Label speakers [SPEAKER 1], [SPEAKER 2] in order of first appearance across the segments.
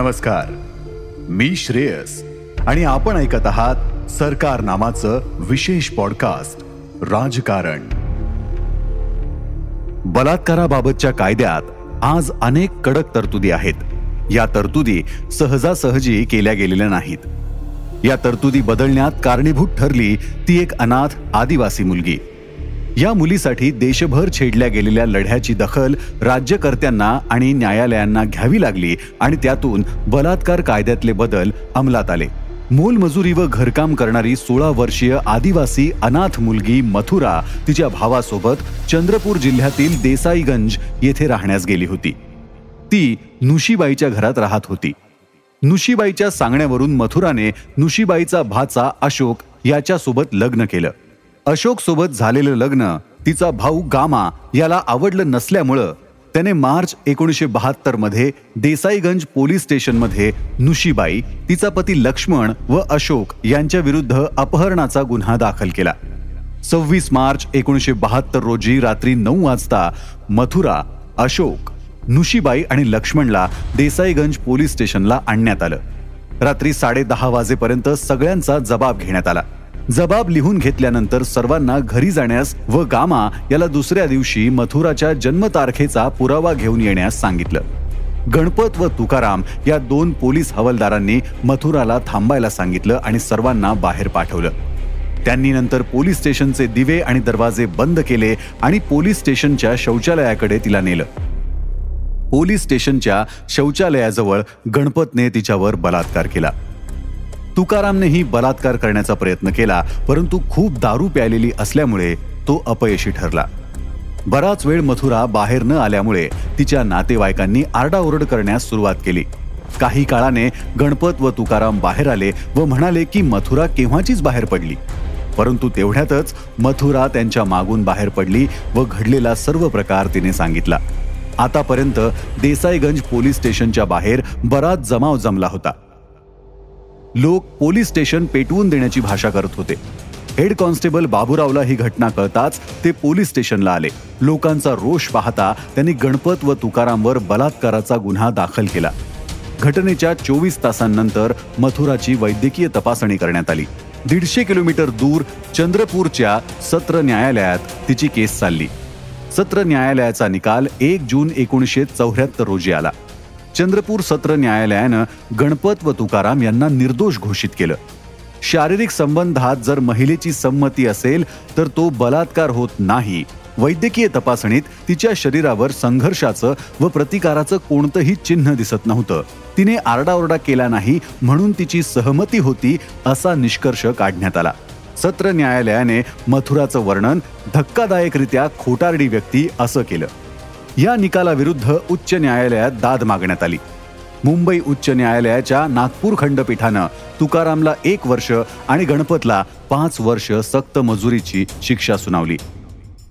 [SPEAKER 1] नमस्कार. मी श्रेयस आणि आपण ऐकत आहात सरकार नामाचं विशेष पॉडकास्ट राजकारण. बलात्काराबाबतच्या कायद्यात आज अनेक कडक तरतुदी आहेत. या तरतुदी सहजासहजी केल्या गेलेल्या नाहीत. या तरतुदी बदलण्यात कारणीभूत ठरली ती एक अनाथ आदिवासी मुलगी. या मुलीसाठी देशभर छेडल्या गेलेल्या लढ्याची दखल राज्यकर्त्यांना आणि न्यायालयांना घ्यावी लागली आणि त्यातून बलात्कार कायद्यातले बदल अंमलात आले. मोलमजुरी व घरकाम करणारी सोळा वर्षीय आदिवासी अनाथ मुलगी मथुरा तिच्या भावासोबत चंद्रपूर जिल्ह्यातील देसाईगंज येथे राहण्यास गेली होती. ती नुशीबाईच्या घरात राहत होती. नुशीबाईच्या सांगण्यावरून मथुराने नुशीबाईचा भाचा अशोक याच्यासोबत लग्न केलं. अशोक सोबत झालेलं लग्न तिचा भाऊ गामा याला आवडलं नसल्यामुळं त्याने मार्च एकोणीसशे बहात्तरमध्ये देसाईगंज पोलीस स्टेशनमध्ये नुशीबाई तिचा पती लक्ष्मण व अशोक यांच्या विरुद्ध अपहरणाचा गुन्हा दाखल केला. सव्वीस मार्च एकोणीसशे बहात्तर रोजी रात्री नऊ वाजता मथुरा अशोक नुशीबाई आणि लक्ष्मणला देसाईगंज पोलीस स्टेशनला आणण्यात आलं. रात्री साडेदहा वाजेपर्यंत सगळ्यांचा जबाब घेण्यात आला. जबाब लिहून घेतल्यानंतर सर्वांना घरी जाण्यास व गामा याला दुसऱ्या दिवशी मथुराच्या जन्मतारखेचा पुरावा घेऊन येण्यास सांगितलं. गणपत व तुकाराम या दोन पोलीस हवालदारांनी मथुराला थांबायला सांगितलं आणि सर्वांना बाहेर पाठवलं. त्यांनी नंतर पोलीस स्टेशनचे दिवे आणि दरवाजे बंद केले आणि पोलीस स्टेशनच्या शौचालयाकडे तिला नेलं. पोलीस स्टेशनच्या शौचालयाजवळ गणपतने तिच्यावर बलात्कार केला. तुकारामनेही बलात्कार करण्याचा प्रयत्न केला परंतु खूप दारू प्यायलेली असल्यामुळे तो अपयशी ठरला. बराच वेळ मथुरा बाहेर न आल्यामुळे तिच्या नातेवाईकांनी आरडाओरड करण्यास सुरुवात केली. काही काळाने गणपत व तुकाराम बाहेर आले व म्हणाले की मथुरा केव्हाचीच बाहेर पडली. परंतु तेवढ्यातच मथुरा त्यांच्या मागून बाहेर पडली व घडलेला सर्व प्रकार तिने सांगितला. आतापर्यंत देसाईगंज पोलीस स्टेशनच्या बाहेर बराच जमाव जमला होता. लोक पोलीस स्टेशन पेटवून देण्याची भाषा करत होते. हेड कॉन्स्टेबल बाबूरावला ही घटना कळताच ते पोलीस स्टेशनला आले. लोकांचा रोष पाहता त्यांनी गणपत व तुकारामवर बलात्काराचा गुन्हा दाखल केला. घटनेच्या चोवीस तासांनंतर मथुराची वैद्यकीय तपासणी करण्यात आली. दीडशे किलोमीटर दूर चंद्रपूरच्या सत्र न्यायालयात तिची केस चालली. सत्र न्यायालयाचा निकाल एक जून एकोणीसशे चौऱ्याहत्तर रोजी आला. चंद्रपूर सत्र न्यायालयानं गणपत व तुकाराम यांना निर्दोष घोषित केलं. शारीरिक संबंधात जर महिलेची संमती असेल तर तो बलात्कार होत नाही. वैद्यकीय तपासणीत तिच्या शरीरावर संघर्षाचं व प्रतिकाराचं कोणतंही चिन्ह दिसत नव्हतं. तिने आरडाओरडा केला नाही म्हणून तिची सहमती होती असा निष्कर्ष काढण्यात आला. सत्र न्यायालयाने मथुराचं वर्णन धक्कादायकरित्या खोटारडी व्यक्ती असं केलं. या निकालाविरुद्ध उच्च न्यायालयात दाद मागण्यात आली. मुंबई उच्च न्यायालयाच्या नागपूर खंडपीठानं तुकारामला एक वर्ष आणि गणपतला पाच वर्ष सक्त मजुरीची शिक्षा सुनावली.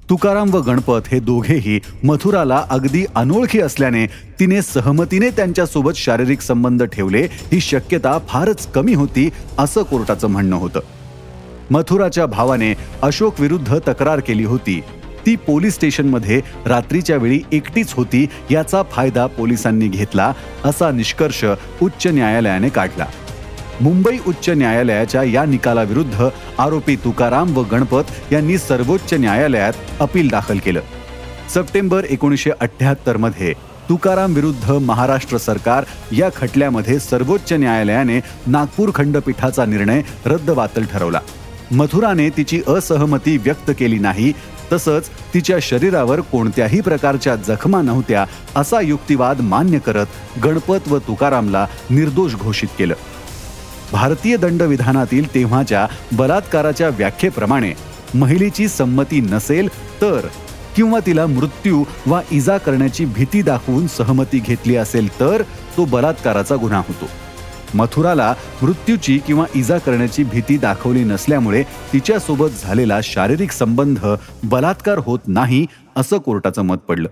[SPEAKER 1] तुकाराम व गणपत हे दोघेही मथुराला अगदी अनोळखी असल्याने तिने सहमतीने त्यांच्यासोबत शारीरिक संबंध ठेवले ही शक्यता फारच कमी होती असं कोर्टाचं म्हणणं होतं. मथुराच्या भावाने अशोक विरुद्ध तक्रार केली होती ती पोलीस स्टेशनमध्ये रात्रीच्या वेळी एकटीच होती याचा फायदा पोलिसांनी घेतला असा निष्कर्ष उच्च न्यायालयाने काढला. मुंबई उच्च न्यायालयाच्या या निकालाविरुद्ध आरोपी तुकाराम व गणपत यांनी सर्वोच्च न्यायालयात अपील दाखल केलं. सप्टेंबर एकोणीसशे अठ्ठ्याहत्तरमध्ये तुकाराम विरुद्ध महाराष्ट्र सरकार या खटल्यामध्ये सर्वोच्च न्यायालयाने नागपूर खंडपीठाचा निर्णय रद्दबातल ठरवला. मथुराने तिची असहमती व्यक्त केली नाही तसंच तिच्या शरीरावर कोणत्याही प्रकारच्या जखमा नव्हत्या असा युक्तिवाद मान्य करत गणपत व तुकारामला निर्दोष घोषित केलं. भारतीय दंडविधानातील तेव्हाच्या बलात्काराच्या व्याख्येप्रमाणे महिलेची संमती नसेल तर किंवा तिला मृत्यू वा इजा करण्याची भीती दाखवून सहमती घेतली असेल तर तो बलात्काराचा गुन्हा होतो. मथुराला मृत्यूची किंवा इजा करण्याची भीती दाखवली नसल्यामुळे तिच्यासोबत झालेला शारीरिक संबंध बलात्कार होत नाही असं कोर्टाचं मत पडलं.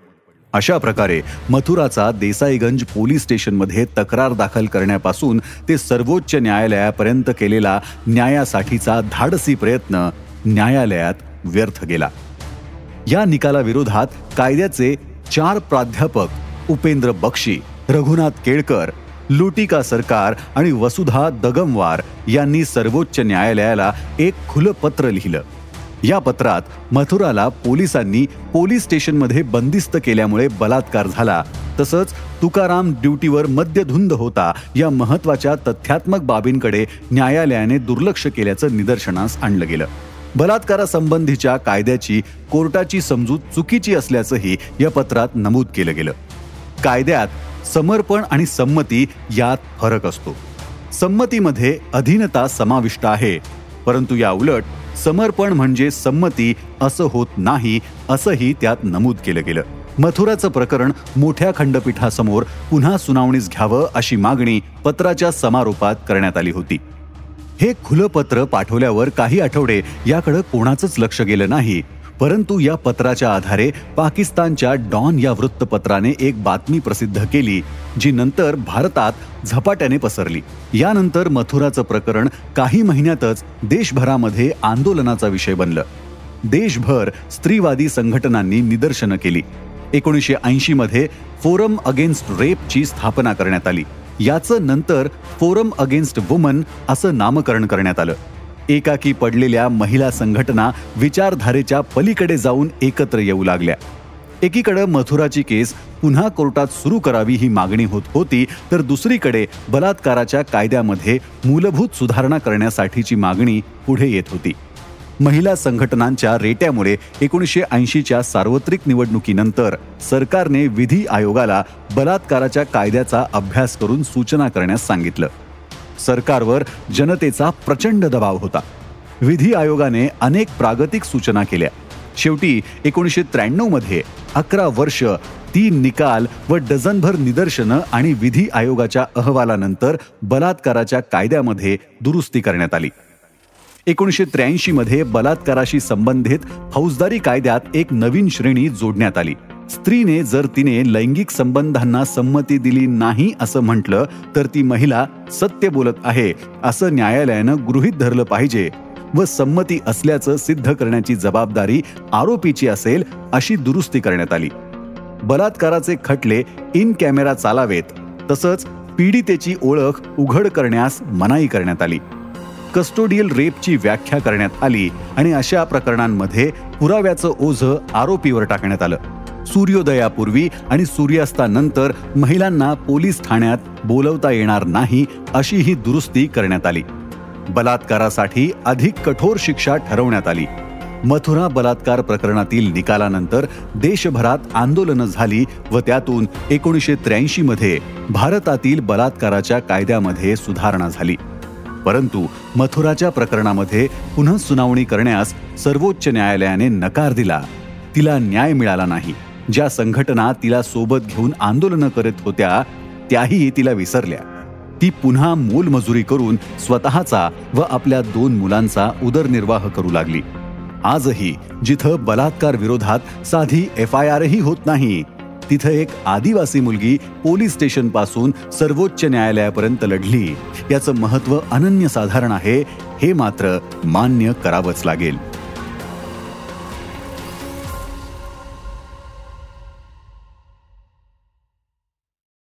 [SPEAKER 1] अशा प्रकारे मथुराचा देसाईगंज पोलीस स्टेशनमध्ये तक्रार दाखल करण्यापासून ते सर्वोच्च न्यायालयापर्यंत केलेला न्यायासाठीचा धाडसी प्रयत्न न्यायालयात व्यर्थ गेला. या निकालाविरोधात कायद्याचे चार प्राध्यापक उपेंद्र बक्षी रघुनाथ केळकर लुटिका सरकार आणि वसुधा दगमवार यांनी सर्वोच्च न्यायालयाला एक खुलं पत्र लिहिलं. या पत्रात मथुराला पोलिसांनी पोलीस स्टेशनमध्ये बंदिस्त केल्यामुळे बलात्कार झाला तसंच तुकाराम ड्युटीवर मद्यधुंद होता या महत्त्वाच्या तथ्यात्मक बाबींकडे न्यायालयाने दुर्लक्ष केल्याचं निदर्शनास आणलं गेलं. बलात्कारासंबंधीच्या कायद्याची कोर्टाची समजूत चुकीची असल्याचंही या पत्रात नमूद केलं गेलं. कायद्यात समर्पण आणि संमती यात फरक असतो. संमतीमध्ये अधीनता समाविष्ट आहे परंतु या उलट समर्पण म्हणजे संमती असं होत नाही असंही त्यात नमूद केलं गेलं. मथुराचं प्रकरण मोठ्या खंडपीठासमोर पुन्हा सुनावणीस घ्यावं अशी मागणी पत्राच्या समारोपात करण्यात आली होती. हे खुलं पत्र पाठवल्यावर काही आठवडे याकडे कोणाचंच लक्ष गेलं नाही परंतु या पत्राच्या आधारे पाकिस्तानच्या डॉन या वृत्तपत्राने एक बातमी प्रसिद्ध केली जी नंतर भारतात झपाट्याने पसरली. यानंतर मथुराचं प्रकरण काही महिन्यातच देशभरामध्ये आंदोलनाचा विषय बनलं. देशभर स्त्रीवादी संघटनांनी निदर्शनं केली. एकोणीसशे ऐंशी मध्ये फोरम अगेन्स्ट रेपची स्थापना करण्यात आली. याचं नंतर फोरम अगेन्स्ट वुमन असं नामकरण करण्यात आलं. एकाकी पडलेल्या महिला संघटना विचारधारेच्या पलीकडे जाऊन एकत्र येऊ लागल्या. एकीकडे मथुराची केस पुन्हा कोर्टात सुरू करावी ही मागणी होत होती तर दुसरीकडे बलात्काराच्या कायद्यामध्ये मूलभूत सुधारणा करण्यासाठीची मागणी पुढे येत होती. महिला संघटनांच्या रेट्यामुळे एकोणीसशे ऐंशीच्या सार्वत्रिक निवडणुकीनंतर सरकारने विधी आयोगाला बलात्काराच्या कायद्याचा अभ्यास करून सूचना करण्यास सांगितलं. सरकारवर जनतेचा प्रचंड दबाव होता. विधी आयोगाने अनेक प्रागतिक सूचना केल्या. शेवटी एकोणीसशे त्र्याण्णवमध्ये अकरा वर्ष तीन निकाल व डझनभर निदर्शनं आणि विधी आयोगाच्या अहवालानंतर बलात्काराच्या कायद्यामध्ये दुरुस्ती करण्यात आली. एकोणीसशे त्र्याऐंशीमध्ये बलात्काराशी संबंधित फौजदारी कायद्यात एक नवीन श्रेणी जोडण्यात आली. स्त्रीने जर तिने लैंगिक संबंधांना संमती दिली नाही असं म्हटलं तर ती महिला सत्य बोलत आहे असं न्यायालयानं गृहीत धरलं पाहिजे. व संमती असल्याचं सिद्ध करण्याची जबाबदारी आरोपीची असेल अशी दुरुस्ती करण्यात आली. बलात्काराचे खटले इन कॅमेरा चालावेत तसंच पीडितेची ओळख उघड करण्यास मनाई करण्यात आली. कस्टोडियल रेपची व्याख्या करण्यात आली आणि अशा प्रकरणांमध्ये पुराव्याचं ओझं आरोपीवर टाकण्यात आलं. सूर्योदयापूर्वी आणि सूर्यास्तानंतर महिलांना पोलीस ठाण्यात बोलवता येणार नाही अशी ही दुरुस्ती करण्यात आली. बलात्कारासाठी अधिक कठोर शिक्षा ठरवण्यात आली. मथुरा बलात्कार प्रकरणातील निकालानंतर देशभरात आंदोलनं झाली व त्यातून एकोणीसशे त्र्याऐंशी मध्ये भारतातील बलात्काराच्या कायद्यामध्ये सुधारणा झाली. परंतु मथुराच्या प्रकरणामध्ये पुन्हा सुनावणी करण्यास सर्वोच्च न्यायालयाने नकार दिला. तिला न्याय मिळाला नाही. ज्या संघटना तिला सोबत घेऊन आंदोलनं करत होत्या त्याही तिला विसरल्या. ती पुन्हा मोलमजुरी करून स्वतःचा व आपल्या दोन मुलांचा उदरनिर्वाह करू लागली. आजही जिथं बलात्कार विरोधात साधी एफ आय आरही होत नाही तिथं एक आदिवासी मुलगी पोलीस स्टेशनपासून सर्वोच्च न्यायालयापर्यंत लढली. याचं महत्त्व अनन्यसाधारण आहे हे मात्र मान्य करावंच लागेल.